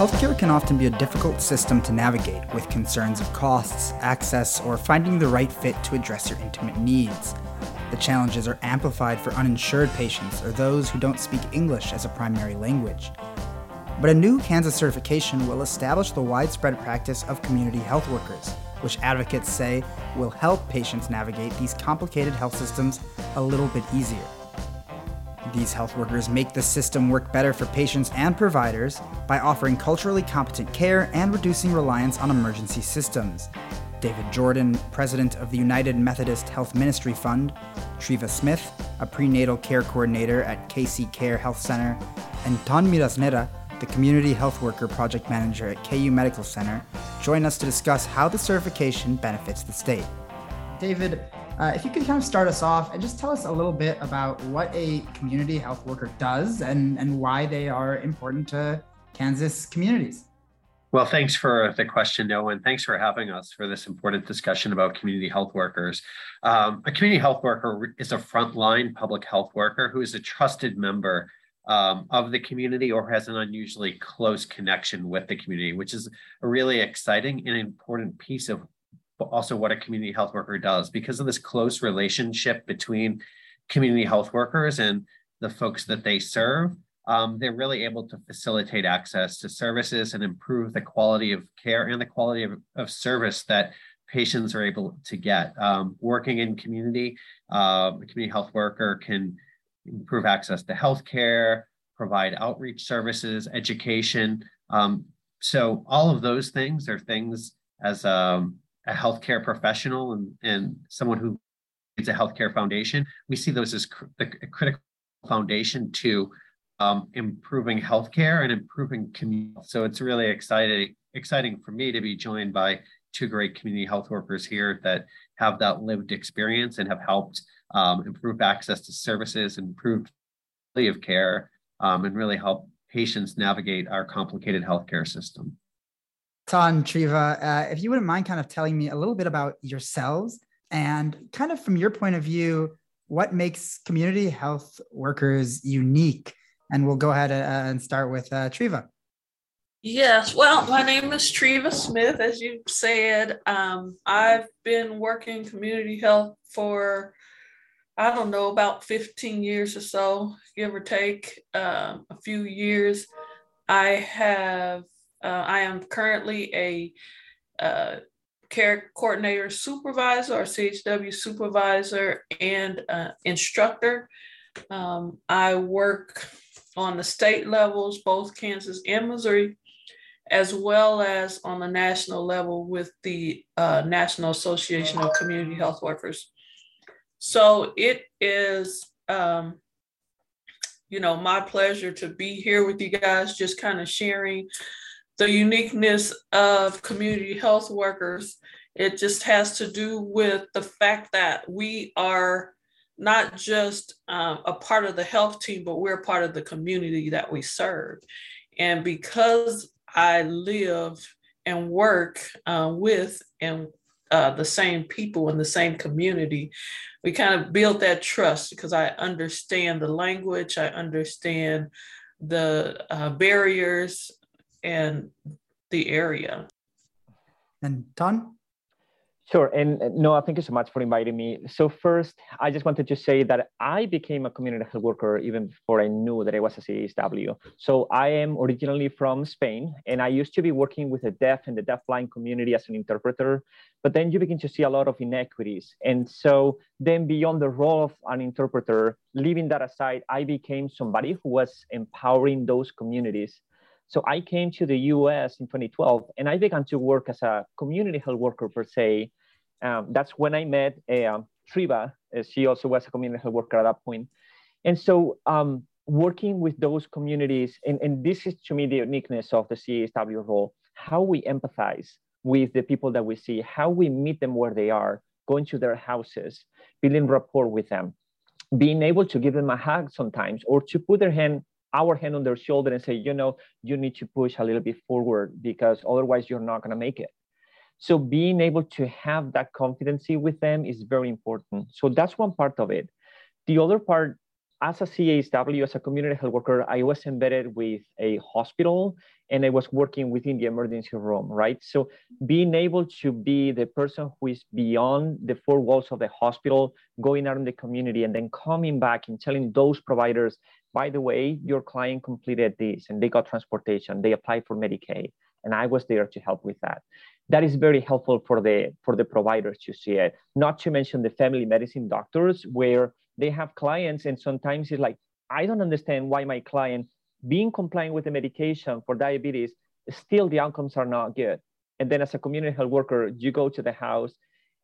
Healthcare can often be a difficult system to navigate with concerns of costs, access, or finding the right fit to address your intimate needs. The challenges are amplified for uninsured patients or those who don't speak English as a primary language. But a new Kansas certification will establish the widespread practice of community health workers, which advocates say will help patients navigate these complicated health systems a little bit easier. These health workers make the system work better for patients and providers by offering culturally competent care and reducing reliance on emergency systems. David Jordan, president of the United Methodist Health Ministry Fund, Treva Smith, a prenatal care coordinator at KC Care Health Center, and Ton Mirasnera, the community health worker project manager at KU Medical Center, join us to discuss how the certification benefits the state. David, uh, if you could kind of start us off and just tell us a little bit about what a community health worker does and, and why they are important to Kansas communities. Well, thanks for the question, Noah, and thanks for having us for this important discussion about community health workers. Um, a community health worker is a frontline public health worker who is a trusted member um, of the community or has an unusually close connection with the community, which is a really exciting and important piece of but also what a community health worker does because of this close relationship between community health workers and the folks that they serve. Um, they're really able to facilitate access to services and improve the quality of care and the quality of, of service that patients are able to get. Um, working in community, uh, a community health worker can improve access to healthcare, provide outreach services, education. Um, so all of those things are things as um, a healthcare professional and, and someone who leads a healthcare foundation, we see those as cr- a critical foundation to um, improving healthcare and improving community. So it's really exciting, exciting for me to be joined by two great community health workers here that have that lived experience and have helped um, improve access to services, improve quality of care, um, and really help patients navigate our complicated healthcare system. Ton, Treva, uh, if you wouldn't mind kind of telling me a little bit about yourselves and kind of from your point of view, what makes community health workers unique? And we'll go ahead uh, and start with uh, Treva. Yes, well, my name is Treva Smith. As you said, um, I've been working community health for, I don't know, about 15 years or so, give or take um, a few years. I have uh, I am currently a uh, care coordinator supervisor or CHW supervisor and uh, instructor. Um, I work on the state levels, both Kansas and Missouri, as well as on the national level with the uh, National Association of Community Health Workers. So it is, um, you know, my pleasure to be here with you guys, just kind of sharing the uniqueness of community health workers. It just has to do with the fact that we are not just um, a part of the health team, but we're part of the community that we serve. And because I live and work uh, with and uh, the same people in the same community, we kind of build that trust because I understand the language, I understand the uh, barriers and the area. And Ton? Sure. And uh, Noah, thank you so much for inviting me. So first, I just wanted to say that I became a community health worker even before I knew that I was a CHW. So I am originally from Spain, and I used to be working with the deaf and the deafblind community as an interpreter. But then you begin to see a lot of inequities. And so then beyond the role of an interpreter, leaving that aside, I became somebody who was empowering those communities so I came to the US in 2012 and I began to work as a community health worker per se. Um, that's when I met Treva. Uh, she also was a community health worker at that point. And so um, working with those communities, and, and this is to me the uniqueness of the CHW role, how we empathize with the people that we see, how we meet them where they are, going to their houses, building rapport with them, being able to give them a hug sometimes, or to put their hand our hand on their shoulder and say, you know, you need to push a little bit forward because otherwise you're not going to make it. So being able to have that confidence with them is very important. So that's one part of it. The other part as a CHW, as a community health worker, I was embedded with a hospital and I was working within the emergency room, right? So being able to be the person who is beyond the four walls of the hospital, going out in the community and then coming back and telling those providers, by the way, your client completed this and they got transportation, they applied for Medicaid, and I was there to help with that. That is very helpful for the for the providers to see it. Not to mention the family medicine doctors, where they have clients and sometimes it's like, I don't understand why my client being compliant with the medication for diabetes, still the outcomes are not good. And then as a community health worker, you go to the house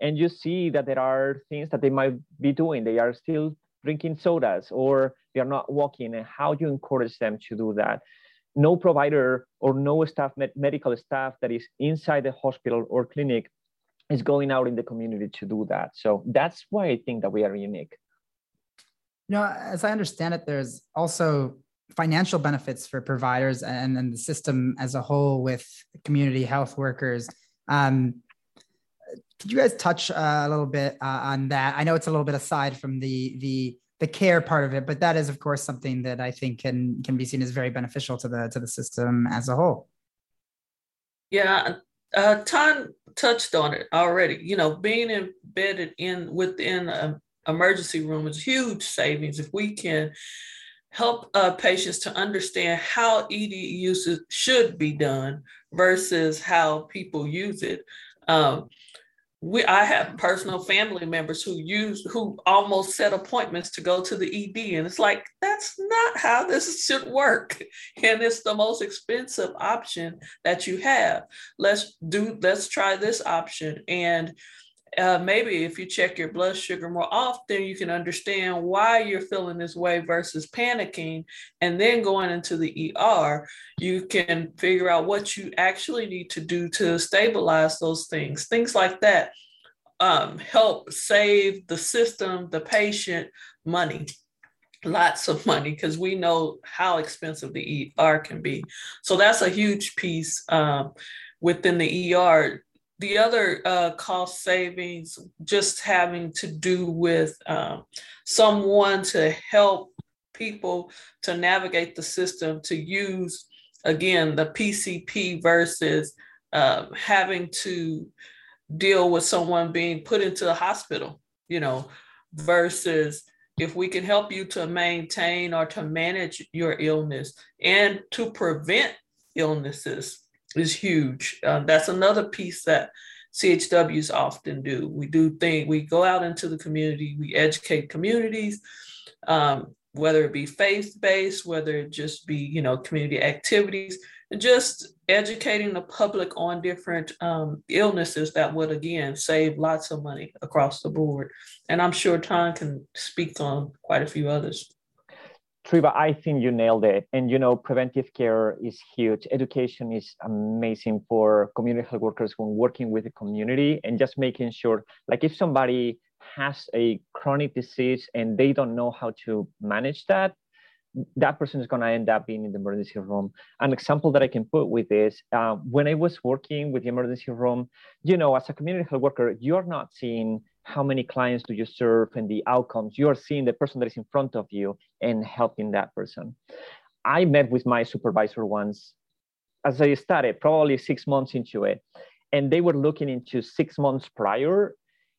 and you see that there are things that they might be doing. They are still drinking sodas or they are not walking and how do you encourage them to do that? No provider or no staff, medical staff that is inside the hospital or clinic is going out in the community to do that. So that's why I think that we are unique. You know, as I understand it, there's also financial benefits for providers and then the system as a whole with community health workers. Um, could you guys touch uh, a little bit uh, on that? I know it's a little bit aside from the the the care part of it, but that is of course something that I think can can be seen as very beneficial to the to the system as a whole. Yeah, uh, Ton touched on it already. You know, being embedded in within a emergency room is huge savings if we can help uh, patients to understand how ED use should be done versus how people use it. Um, we, I have personal family members who use who almost set appointments to go to the ED, and it's like that's not how this should work, and it's the most expensive option that you have. Let's do let's try this option, and uh, maybe if you check your blood sugar more often, you can understand why you're feeling this way versus panicking. And then going into the ER, you can figure out what you actually need to do to stabilize those things. Things like that um, help save the system, the patient money lots of money because we know how expensive the ER can be. So that's a huge piece um, within the ER the other uh, cost savings just having to do with um, someone to help people to navigate the system to use again the pcp versus uh, having to deal with someone being put into the hospital you know versus if we can help you to maintain or to manage your illness and to prevent illnesses is huge. Uh, that's another piece that CHWs often do. We do think we go out into the community, we educate communities, um, whether it be faith-based, whether it just be you know community activities, and just educating the public on different um, illnesses that would again save lots of money across the board. And I'm sure Ton can speak on quite a few others. Treva, I think you nailed it. And you know, preventive care is huge. Education is amazing for community health workers when working with the community and just making sure, like if somebody has a chronic disease and they don't know how to manage that, that person is going to end up being in the emergency room. An example that I can put with this, uh, when I was working with the emergency room, you know, as a community health worker, you're not seeing how many clients do you serve and the outcomes you are seeing the person that is in front of you and helping that person. I met with my supervisor once as i started probably six months into it and they were looking into six months prior.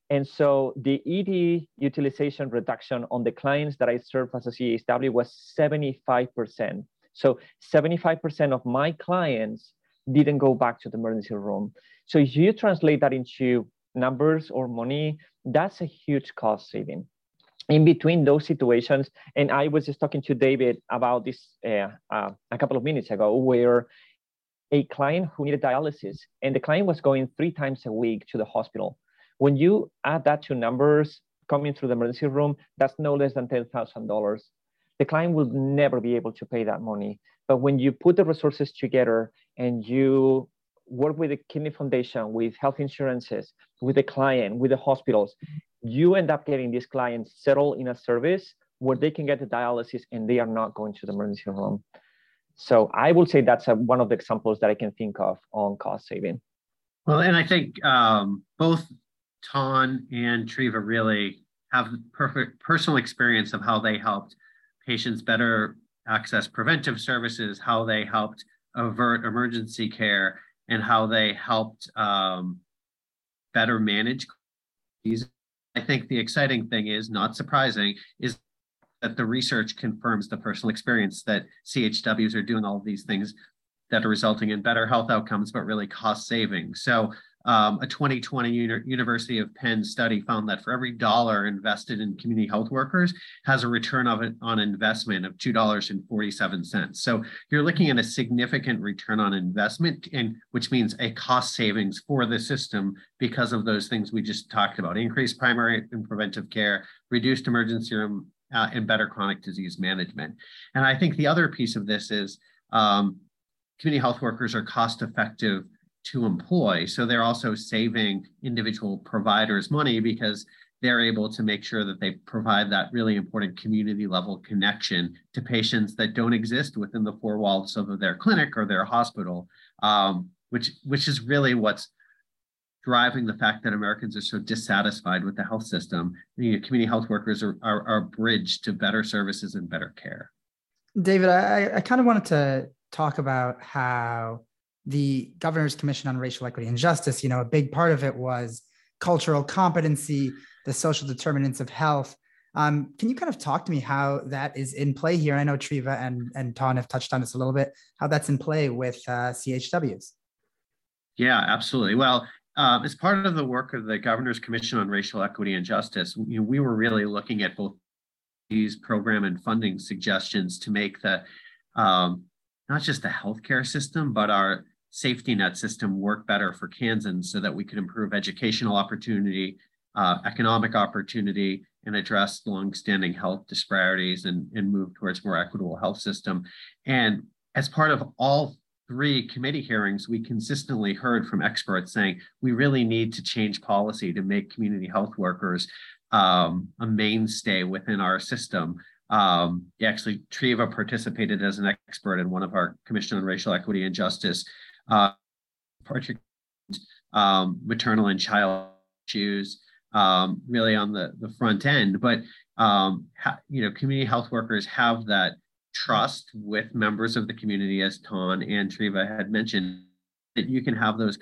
And so the ed utilization reduction on the clients that i serve as a CHW was 75% so 75% of my clients didn't go back to the emergency room. So if you translate that into numbers or money, that's a huge cost saving. In between those situations, and I was just talking to David about this uh, uh, a couple of minutes ago, where a client who needed dialysis and the client was going three times a week to the hospital. When you add that to numbers coming through the emergency room, that's no less than $10,000. The client will never be able to pay that money. But when you put the resources together and you work with the Kidney Foundation, with health insurances, with the client, with the hospitals, you end up getting these clients settled in a service where they can get the dialysis and they are not going to the emergency room. So I will say that's a, one of the examples that I can think of on cost saving. Well, and I think um, both Ton and Treva really have perfect personal experience of how they helped patients better access preventive services, how they helped avert emergency care, and how they helped um, better manage these. I think the exciting thing is, not surprising, is that the research confirms the personal experience that CHWs are doing all these things that are resulting in better health outcomes, but really cost saving. So um, a 2020 Uni University of Penn study found that for every dollar invested in community health workers has a return of on investment of $2.47. So you're looking at a significant return on investment, and which means a cost savings for the system because of those things we just talked about: increased primary and preventive care, reduced emergency room, uh, and better chronic disease management. And I think the other piece of this is um, community health workers are cost effective to employ. So they're also saving individual providers money because they're able to make sure that they provide that really important community level connection to patients that don't exist within the four walls of their clinic or their hospital, um, which, which is really what's driving the fact that Americans are so dissatisfied with the health system. You know, community health workers are, are, are a bridge to better services and better care. David, I, I kind of wanted to talk about how the governor's commission on racial equity and justice you know a big part of it was cultural competency the social determinants of health. Um, can you kind of talk to me how that is in play here? I know Treva and and Ton have touched on this a little bit how that's in play with uh, chws yeah absolutely. Well uh, as part of the work of the governor's commission on racial equity and justice know, we were really looking at both these program and funding suggestions to make the um, not just the healthcare system, but our safety net system work better for Kansans so that we could improve educational opportunity, uh, economic opportunity, and address longstanding health disparities and, and move towards more equitable health system. And as part of all three committee hearings, we consistently heard from experts saying we really need to change policy to make community health workers um, a mainstay within our system. Um, actually, Treva participated as an expert in one of our Commission on Racial Equity and Justice uh, um, maternal and child issues um, really on the, the front end. But, um, ha, you know, community health workers have that trust with members of the community, as Ton and Treva had mentioned, that you can have those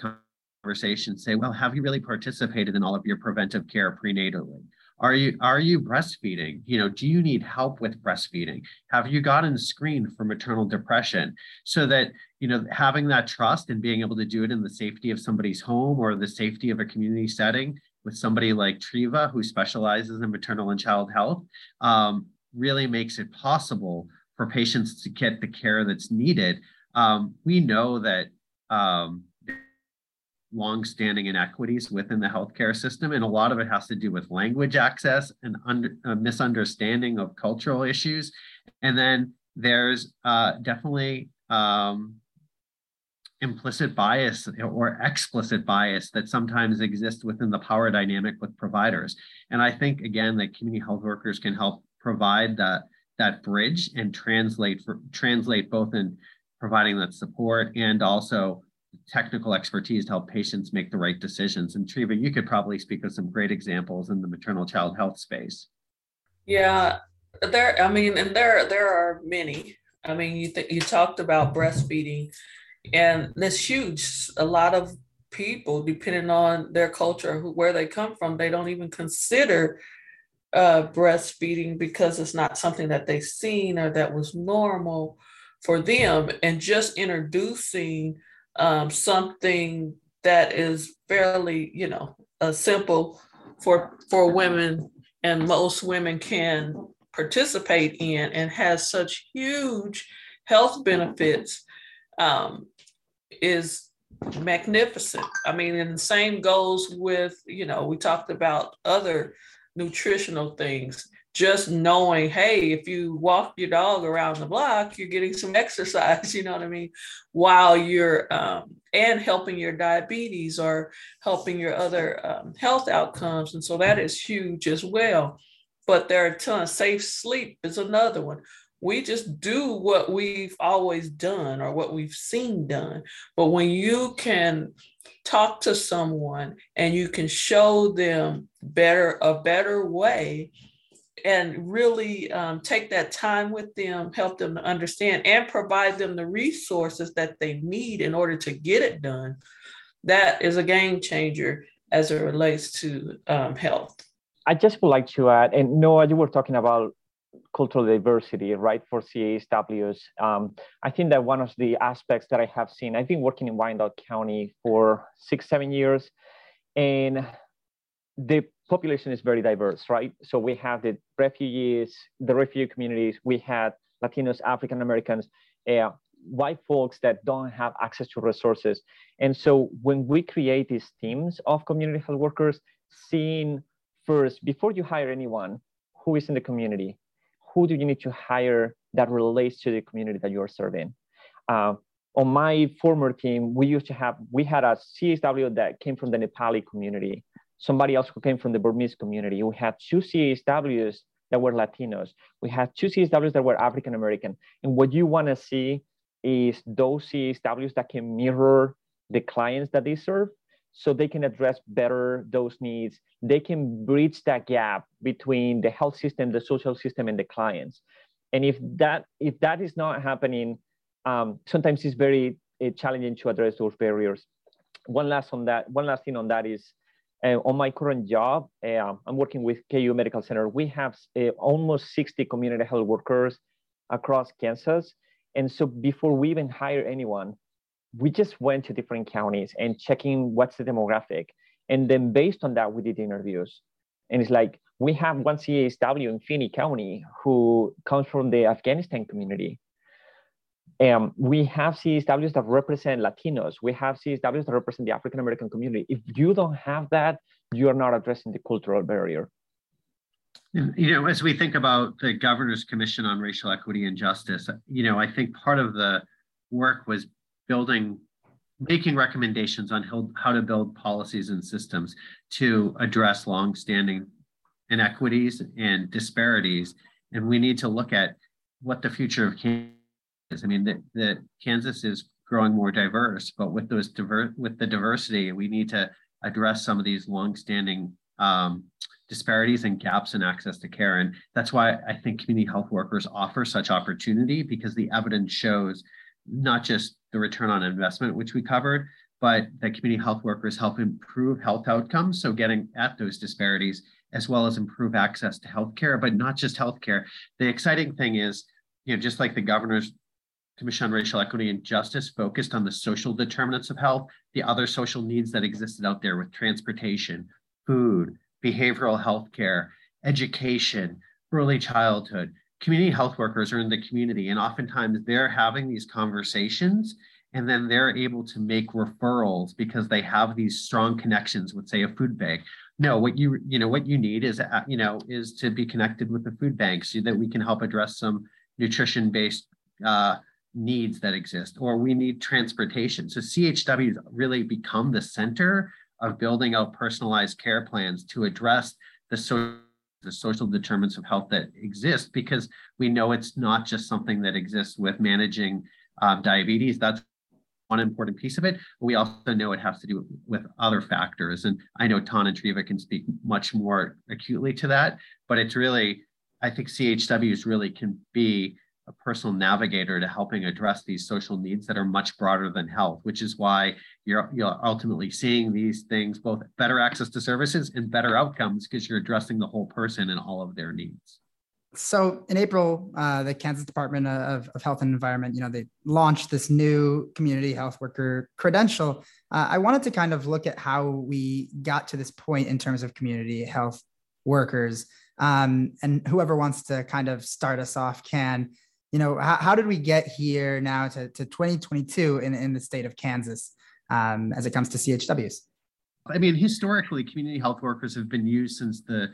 conversations, say, well, have you really participated in all of your preventive care prenatally? Are you are you breastfeeding? You know, do you need help with breastfeeding? Have you gotten screened for maternal depression? So that you know, having that trust and being able to do it in the safety of somebody's home or the safety of a community setting with somebody like Treva, who specializes in maternal and child health, um, really makes it possible for patients to get the care that's needed. Um, we know that um, longstanding inequities within the healthcare system, and a lot of it has to do with language access and under, a misunderstanding of cultural issues. And then there's uh, definitely um, implicit bias or explicit bias that sometimes exists within the power dynamic with providers. And I think again that community health workers can help provide that that bridge and translate for translate both in providing that support and also technical expertise to help patients make the right decisions. And Treva, you could probably speak of some great examples in the maternal child health space. Yeah, there. I mean, and there there are many. I mean, you th- you talked about breastfeeding, and that's huge. A lot of people, depending on their culture, who, where they come from, they don't even consider uh, breastfeeding because it's not something that they've seen or that was normal for them. And just introducing um, something that is fairly, you know, uh, simple for for women, and most women can participate in, and has such huge health benefits, um, is magnificent. I mean, and the same goes with, you know, we talked about other nutritional things just knowing, hey, if you walk your dog around the block, you're getting some exercise, you know what I mean? While you're, um, and helping your diabetes or helping your other um, health outcomes. And so that is huge as well. But there are tons. safe sleep is another one. We just do what we've always done or what we've seen done. But when you can talk to someone and you can show them better a better way and really um, take that time with them, help them to understand, and provide them the resources that they need in order to get it done. That is a game changer as it relates to um, health. I just would like to add, and Noah, you were talking about cultural diversity, right, for CHWs. Um, I think that one of the aspects that I have seen, I've been working in Wyandotte County for six, seven years, and the population is very diverse, right? So we have the refugees, the refugee communities, we had Latinos, African Americans, uh, white folks that don't have access to resources. And so when we create these teams of community health workers, seeing first, before you hire anyone who is in the community, who do you need to hire that relates to the community that you're serving? Uh, on my former team, we used to have, we had a CHW that came from the Nepali community, somebody else who came from the Burmese community. We had two CHWs that were Latinos. We had two CHWs that were African American. And what you want to see is those CHWs that can mirror the clients that they serve so they can address better those needs. They can bridge that gap between the health system, the social system, and the clients. And if that if that is not happening, um, sometimes it's very uh, challenging to address those barriers. One last on that. One last thing on that is uh, on my current job, uh, I'm working with KU Medical Center. We have uh, almost 60 community health workers across Kansas. And so before we even hire anyone, we just went to different counties and checking what's the demographic. And then based on that, we did interviews. And it's like, we have one CHW in Finney County who comes from the Afghanistan community. Um, we have CHWs that represent Latinos. We have CHWs that represent the African American community. If you don't have that, you are not addressing the cultural barrier. You know, as we think about the Governor's Commission on Racial Equity and Justice, you know, I think part of the work was building making recommendations on how to build policies and systems to address longstanding inequities and disparities. And we need to look at what the future of Kansas is. I mean, the, the Kansas is growing more diverse, but with those diver- with the diversity, we need to address some of these longstanding um, disparities and gaps in access to care. And that's why I think community health workers offer such opportunity because the evidence shows not just the return on investment, which we covered, but that community health workers help improve health outcomes. So getting at those disparities, as well as improve access to healthcare, but not just healthcare. The exciting thing is, you know, just like the governor's Commission on Racial Equity and Justice focused on the social determinants of health, the other social needs that existed out there with transportation, food, behavioral health care, education, early childhood, community health workers are in the community and oftentimes they're having these conversations and then they're able to make referrals because they have these strong connections with say a food bank. No what you you know what you need is uh, you know is to be connected with the food bank so that we can help address some nutrition based uh, needs that exist or we need transportation so chws really become the center of building out personalized care plans to address the social the social determinants of health that exist because we know it's not just something that exists with managing um, diabetes. That's one important piece of it. But we also know it has to do with other factors. And I know Ton and Treva can speak much more acutely to that, but it's really, I think CHWs really can be a personal navigator to helping address these social needs that are much broader than health, which is why you're, you're ultimately seeing these things, both better access to services and better outcomes, because you're addressing the whole person and all of their needs. So in April, uh, the Kansas Department of, of, Health and Environment, you know, they launched this new community health worker credential. Uh, I wanted to kind of look at how we got to this point in terms of community health workers. Um, and whoever wants to kind of start us off can you know, how, how did we get here now to, to 2022 in, in the state of Kansas um, as it comes to CHWs? I mean, historically, community health workers have been used since the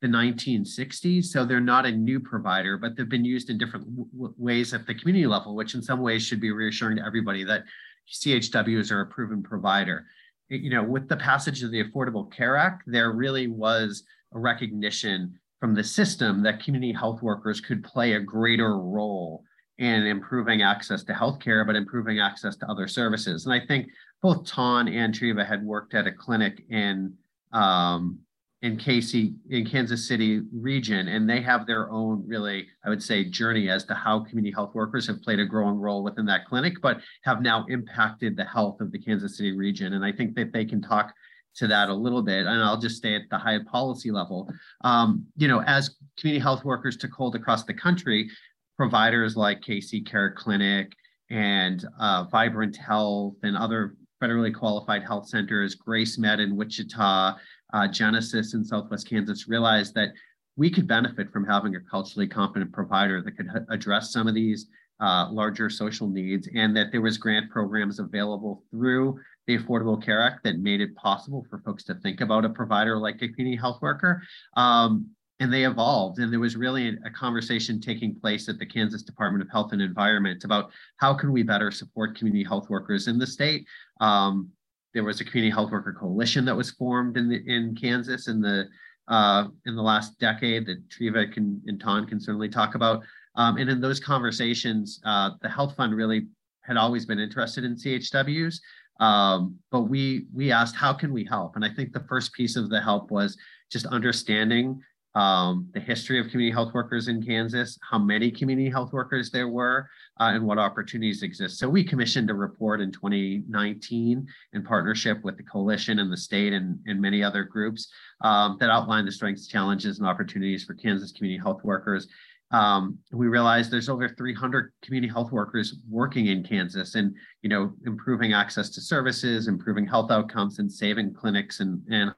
the 1960s. So they're not a new provider, but they've been used in different w- ways at the community level, which in some ways should be reassuring to everybody that CHWs are a proven provider. You know, with the passage of the Affordable Care Act, there really was a recognition from the system that community health workers could play a greater role in improving access to healthcare, but improving access to other services. And I think both Ton and Treva had worked at a clinic in um, in KC in Kansas City region, and they have their own really, I would say, journey as to how community health workers have played a growing role within that clinic, but have now impacted the health of the Kansas City region. And I think that they can talk to that a little bit, and I'll just stay at the high policy level. Um, you know, as community health workers took hold across the country, providers like KC Care Clinic and uh, Vibrant Health and other federally qualified health centers, Grace Med in Wichita, uh, Genesis in Southwest Kansas realized that we could benefit from having a culturally competent provider that could address some of these uh, larger social needs and that there was grant programs available through the Affordable Care Act that made it possible for folks to think about a provider like a community health worker. Um, and they evolved. And there was really a conversation taking place at the Kansas Department of Health and Environment about how can we better support community health workers in the state. Um, there was a community health worker coalition that was formed in the, in Kansas in the uh, in the last decade that Treva can, and Ton can certainly talk about. Um, and in those conversations, uh, the Health Fund really had always been interested in CHWs, um, but we we asked how can we help, and I think the first piece of the help was just understanding um, the history of community health workers in Kansas, how many community health workers there were, uh, and what opportunities exist. So we commissioned a report in 2019 in partnership with the coalition and the state and, and many other groups um, that outlined the strengths, challenges, and opportunities for Kansas community health workers. Um, we realized there's over 300 community health workers working in Kansas and, you know, improving access to services, improving health outcomes and saving clinics and, and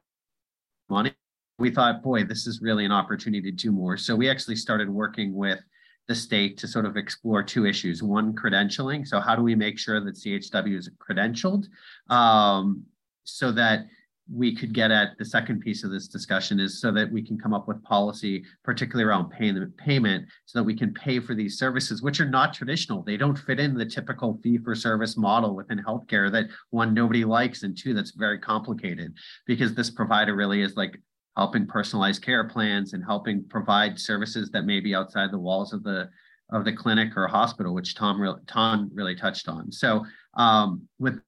money we thought, boy, this is really an opportunity to do more. So we actually started working with the state to sort of explore two issues. One, credentialing. So how do we make sure that CHW is credentialed um, so that we could get at the second piece of this discussion is so that we can come up with policy, particularly around payment, payment, so that we can pay for these services, which are not traditional. They don't fit in the typical fee for service model within healthcare that one, nobody likes, and two, that's very complicated because this provider really is like helping personalize care plans and helping provide services that may be outside the walls of the of the clinic or hospital, which Ton Ton really touched on. So um, with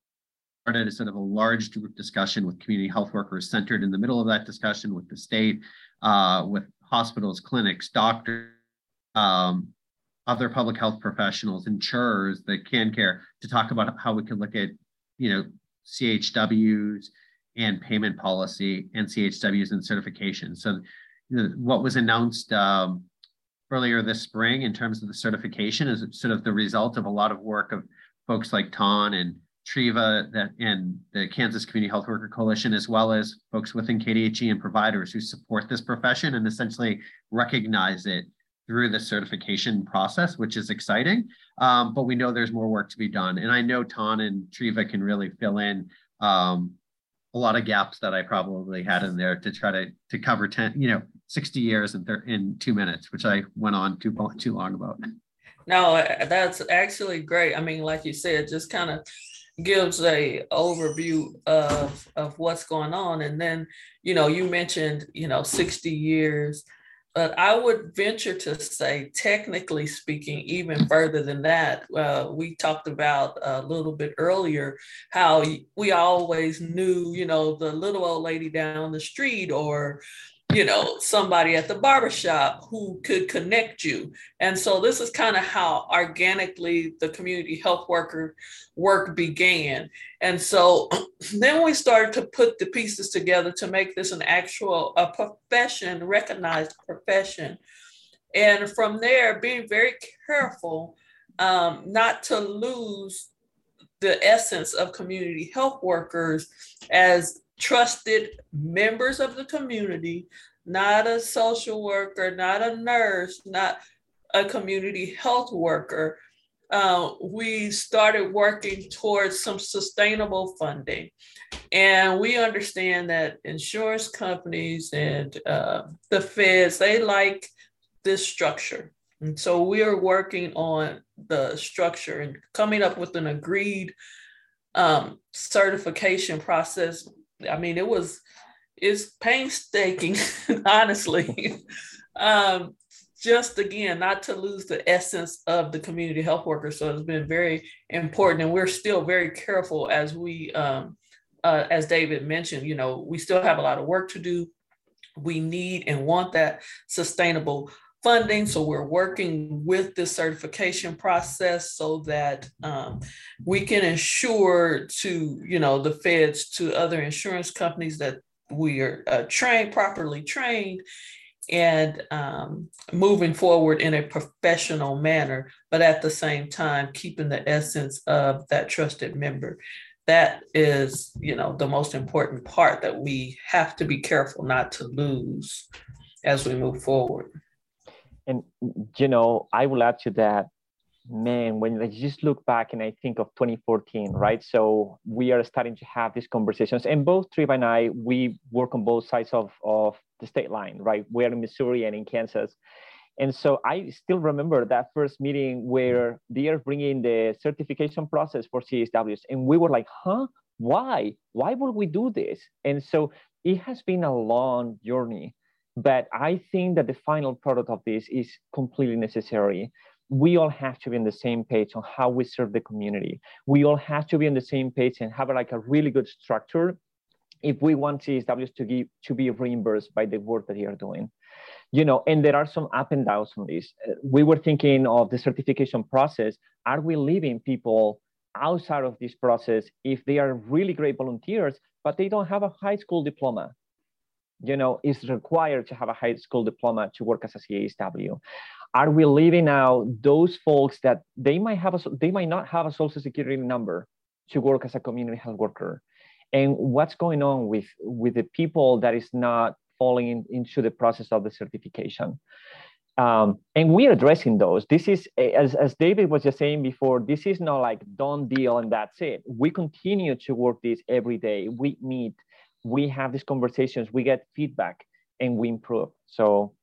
started a sort of a large group discussion with community health workers centered in the middle of that discussion with the state, uh, with hospitals, clinics, doctors, um, other public health professionals, insurers that can care to talk about how we can look at, you know, CHWs, and payment policy and CHWs and certification. So you know, what was announced um, earlier this spring in terms of the certification is sort of the result of a lot of work of folks like Ton and That and the Kansas Community Health Worker Coalition, as well as folks within KDHE and providers who support this profession and essentially recognize it through the certification process, which is exciting. Um, but we know there's more work to be done. And I know Ton and Treva can really fill in um, a lot of gaps that I probably had in there to try to to cover 10, you know, 60 years in, thir- in two minutes, which I went on too, too long about. No, that's actually great. I mean, like you said, just kind of gives a overview of of what's going on. And then, you know, you mentioned, you know, 60 years but I would venture to say, technically speaking, even further than that. Uh, we talked about a little bit earlier how we always knew, you know, the little old lady down the street or you know, somebody at the barbershop who could connect you. And so this is kind of how organically the community health worker work began. And so then we started to put the pieces together to make this an actual a profession, recognized profession. And from there, being very careful um, not to lose the essence of community health workers as trusted members of the community, not a social worker, not a nurse, not a community health worker. Uh, we started working towards some sustainable funding. And we understand that insurance companies and uh, the feds, they like this structure. And so we are working on the structure and coming up with an agreed um, certification process I mean, it was it's painstaking, honestly. um, just again, not to lose the essence of the community health worker. So it's been very important, and we're still very careful as we, um, uh, as David mentioned. You know, we still have a lot of work to do. we need and want that sustainable funding. So we're working with this certification process so that um, we can ensure to, you know, the feds to other insurance companies that we are uh, trained, properly trained and um, moving forward in a professional manner, but at the same time, keeping the essence of that trusted member. That is, you know, the most important part that we have to be careful not to lose as we move forward. And, you know, I will add to that man, when I just look back and I think of 2014, right? So we are starting to have these conversations, and both Treva and I, we work on both sides of, of the state line, right? We're in Missouri and in Kansas. And so I still remember that first meeting where they are bringing the certification process for CHWs. And we were like, huh? Why? Why would we do this? And so it has been a long journey. But I think that the final product of this is completely necessary. We all have to be on the same page on how we serve the community. We all have to be on the same page and have like a really good structure if we want CHWs to, give, to be reimbursed by the work that they are doing. You know, and there are some up and downs on this. We were thinking of the certification process. Are we leaving people outside of this process if they are really great volunteers, but they don't have a high school diploma? You know, is required to have a high school diploma to work as a CHW? Are we leaving out those folks that they might have a, they might not have a social security number to work as a community health worker? And what's going on with with the people that is not falling in, into the process of the certification? Um, and we're addressing those. This is, as, as David was just saying before, this is not like done deal and that's it. We continue to work this every day. We meet we have these conversations, we get feedback, and we improve. So,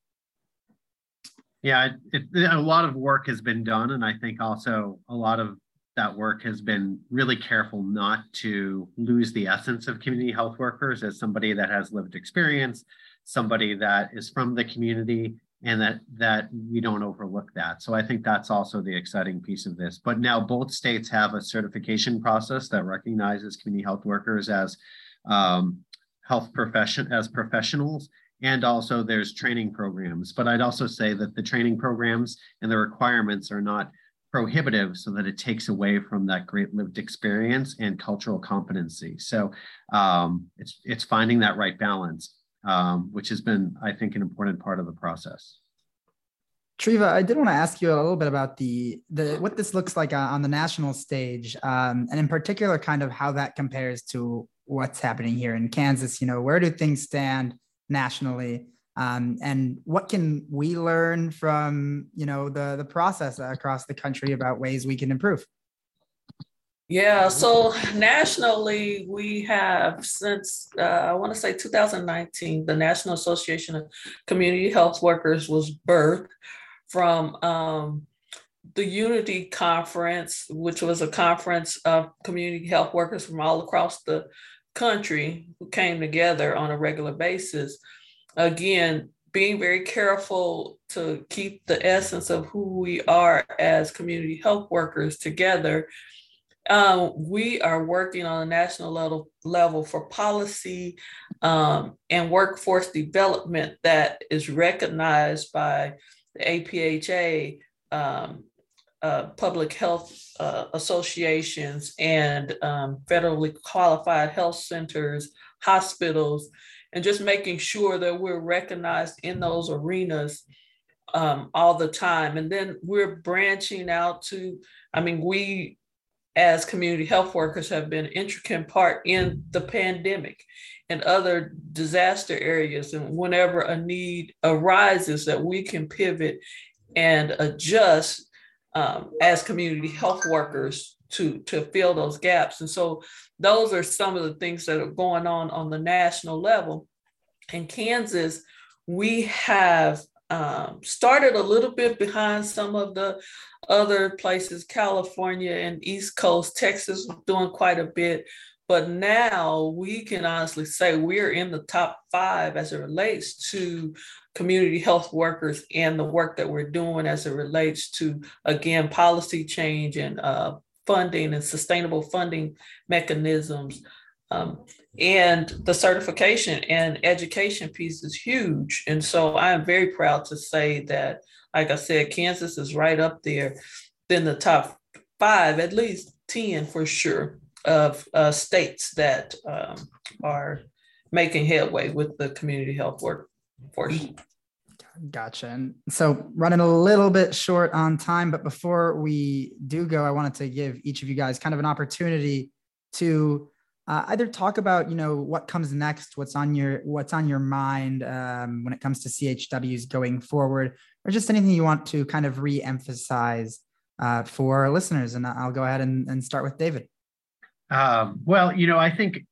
yeah, it, it, a lot of work has been done, and I think also a lot of that work has been really careful not to lose the essence of community health workers as somebody that has lived experience, somebody that is from the community, and that that we don't overlook that. So I think that's also the exciting piece of this. But now both states have a certification process that recognizes community health workers as um, health profession as professionals and also there's training programs. But i'd also say that the training programs and the requirements are not prohibitive so that it takes away from that great lived experience and cultural competency. So um, it's it's finding that right balance um, which has been i think an important part of the process. Treva, I did want to ask you a little bit about the the what this looks like on the national stage, um, and in particular, kind of how that compares to what's happening here in Kansas. You know, where do things stand nationally? Um, and what can we learn from you know the the process across the country about ways we can improve? Yeah, so nationally, we have since uh, I want to say 2019, the National Association of Community Health Workers was birthed from um, the Unity Conference, which was a conference of community health workers from all across the country who came together on a regular basis. Again, being very careful to keep the essence of who we are as community health workers together. Um, we are working on a national level, level for policy um, and workforce development that is recognized by the APHA, um, uh, public health uh, associations and um, federally qualified health centers, hospitals, and just making sure that we're recognized in those arenas um, all the time. And then we're branching out to, I mean, we as community health workers have been intricate part in the pandemic and other disaster areas and whenever a need arises that we can pivot and adjust um, as community health workers to to fill those gaps. And so those are some of the things that are going on on the national level. In Kansas, we have um, started a little bit behind some of the other places, California and East Coast, Texas doing quite a bit. But now we can honestly say we're in the top five as it relates to community health workers and the work that we're doing as it relates to, again, policy change and uh, funding and sustainable funding mechanisms. Um, and the certification and education piece is huge. And so I am very proud to say that, like I said, Kansas is right up there in the top five, at least 10 for sure, of uh, states that um, are making headway with the community health workforce. Gotcha. And so running a little bit short on time, but before we do go, I wanted to give each of you guys kind of an opportunity to uh, either talk about you know what comes next, what's on your what's on your mind um, when it comes to CHWs going forward, or just anything you want to kind of re-emphasize uh, for our listeners. And I'll go ahead and, and start with David. Um, well, you know, I think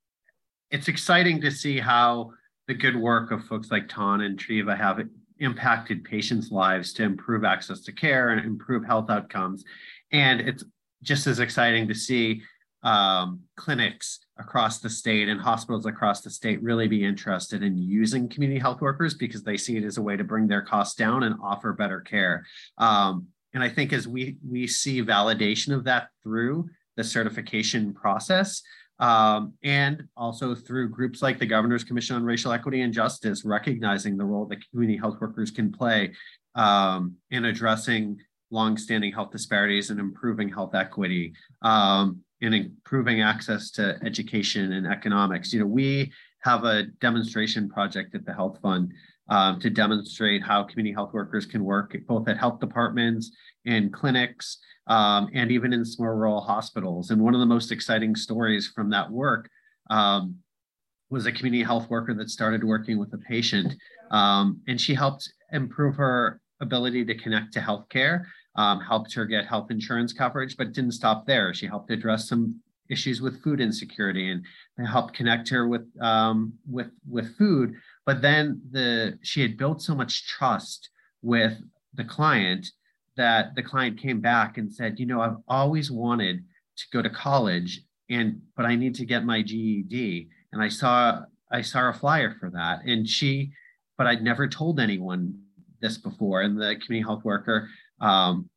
it's exciting to see how the good work of folks like Ton and Treva have impacted patients' lives to improve access to care and improve health outcomes. And it's just as exciting to see um, clinics across the state and hospitals across the state really be interested in using community health workers because they see it as a way to bring their costs down and offer better care. Um, and I think as we we see validation of that through the certification process, um, and also through groups like the Governor's Commission on Racial Equity and Justice, recognizing the role that community health workers can play um, in addressing longstanding health disparities and improving health equity, um, and improving access to education and economics. You know, we have a demonstration project at the Health Fund um, to demonstrate how community health workers can work both at health departments and clinics um, and even in small rural hospitals. And one of the most exciting stories from that work um, was a community health worker that started working with a patient um, and she helped improve her ability to connect to healthcare, um, helped her get health insurance coverage, but didn't stop there. She helped address some issues with food insecurity and helped connect her with um, with with food. But then the she had built so much trust with the client that the client came back and said, you know, I've always wanted to go to college and but I need to get my GED. And I saw I saw a flyer for that. And she, but I'd never told anyone this before. And the community health worker um,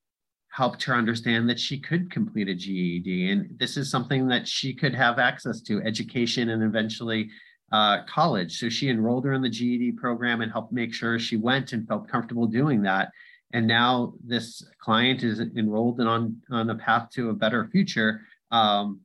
helped her understand that she could complete a GED. And this is something that she could have access to education and eventually uh, college. So she enrolled her in the GED program and helped make sure she went and felt comfortable doing that. And now this client is enrolled and on, on a path to a better future. Um,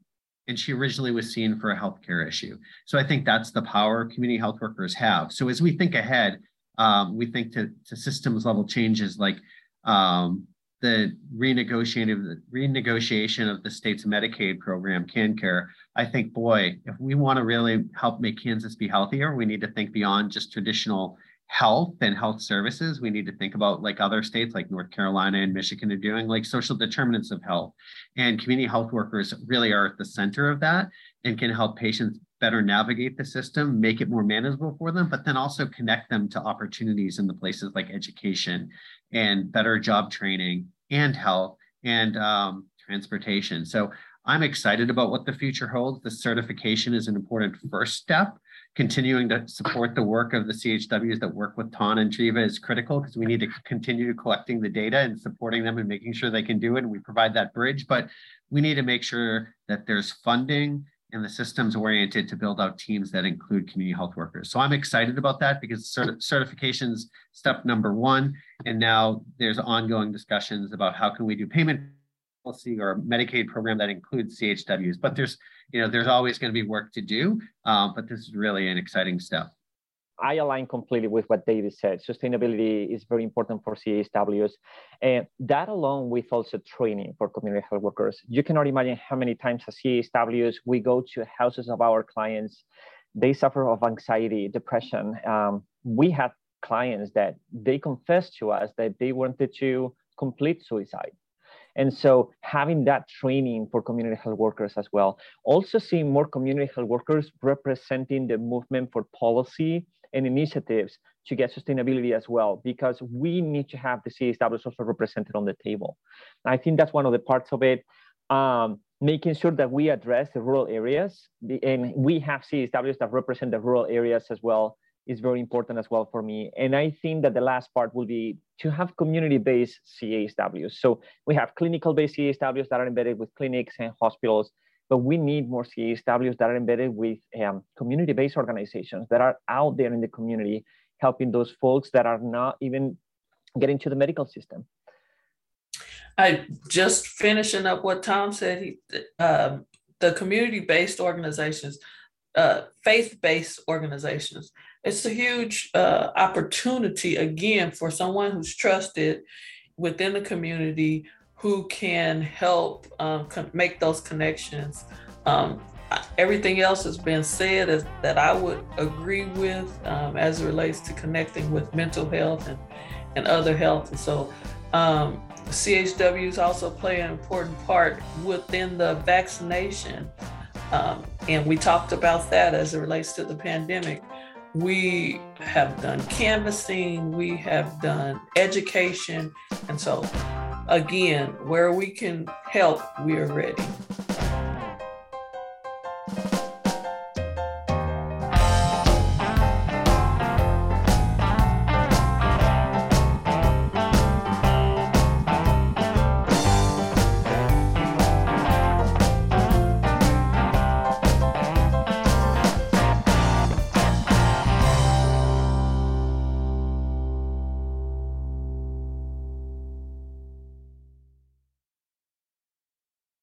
and she originally was seen for a healthcare issue. So I think that's the power community health workers have. So as we think ahead, um, we think to, to, systems level changes like um, the renegotiating renegotiation of the state's Medicaid program, KanCare. I think, boy, if we want to really help make Kansas be healthier, we need to think beyond just traditional health and health services, we need to think about like other states like North Carolina and Michigan are doing, like social determinants of health. And community health workers really are at the center of that and can help patients better navigate the system, make it more manageable for them, but then also connect them to opportunities in the places like education and better job training and health and um, transportation. So I'm excited about what the future holds. The certification is an important first step continuing to support the work of the CHWs that work with Ton and Treva is critical because we need to continue collecting the data and supporting them and making sure they can do it. And we provide that bridge, but we need to make sure that there's funding and the systems oriented to build out teams that include community health workers. So I'm excited about that because cert certifications step number one. And now there's ongoing discussions about how can we do payment policy or Medicaid program that includes CHWs. But there's, you know, there's always going to be work to do. Um, but this is really an exciting step. I align completely with what David said. Sustainability is very important for CHWs. And that along with also training for community health workers. You cannot imagine how many times as CHWs we go to houses of our clients. They suffer of anxiety, depression. Um, we had clients that they confessed to us that they wanted to complete suicide and so having that training for community health workers as well. Also seeing more community health workers representing the movement for policy and initiatives to get sustainability as well, because we need to have the CHWs also represented on the table. I think that's one of the parts of it. Um, making sure that we address the rural areas, and we have CHWs that represent the rural areas as well is very important as well for me. And I think that the last part will be to have community-based CHWs. So we have clinical-based CHWs that are embedded with clinics and hospitals, but we need more CHWs that are embedded with um, community-based organizations that are out there in the community, helping those folks that are not even getting to the medical system. I just finishing up what Ton said. He, um, the community-based organizations, uh, faith-based organizations. It's a huge uh, opportunity again for someone who's trusted within the community who can help um, make those connections. Um, everything else has been said that I would agree with um, as it relates to connecting with mental health and, and other health. And so um, CHWs also play an important part within the vaccination. Um, and we talked about that as it relates to the pandemic. We have done canvassing, we have done education. And so, again, where we can help, we are ready.